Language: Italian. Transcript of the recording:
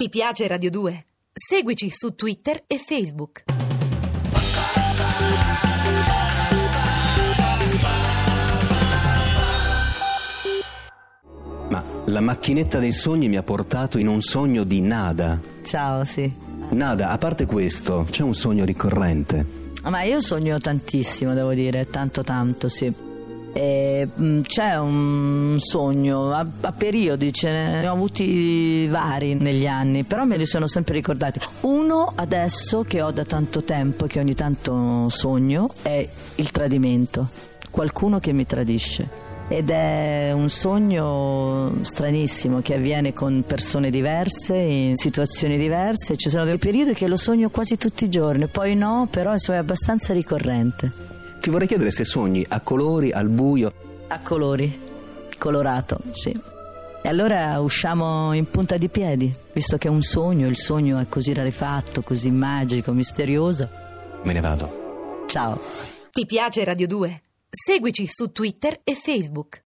Ti piace Radio 2? Seguici su Twitter e Facebook. Ma la macchinetta dei sogni mi ha portato in un sogno di Nada. Ciao, sì. Nada, a parte questo, c'è un sogno ricorrente. Ma io sogno tantissimo, devo dire, tanto tanto, sì. E, mh, c'è un sogno a, a periodi, ce ne ho avuti vari negli anni, però me li sono sempre ricordati. Uno adesso che ho da tanto tempo che ogni tanto sogno è il tradimento, qualcuno che mi tradisce. Ed è un sogno stranissimo che avviene con persone diverse, in situazioni diverse. Ci sono dei periodi che lo sogno quasi tutti i giorni, poi no, però è abbastanza ricorrente. Ti vorrei chiedere se sogni a colori, al buio. A colori, colorato, sì. E allora usciamo in punta di piedi, visto che è un sogno, il sogno è così rarefatto, così magico, misterioso. Me ne vado. Ciao. Ti piace Radio 2? Seguici su Twitter e Facebook.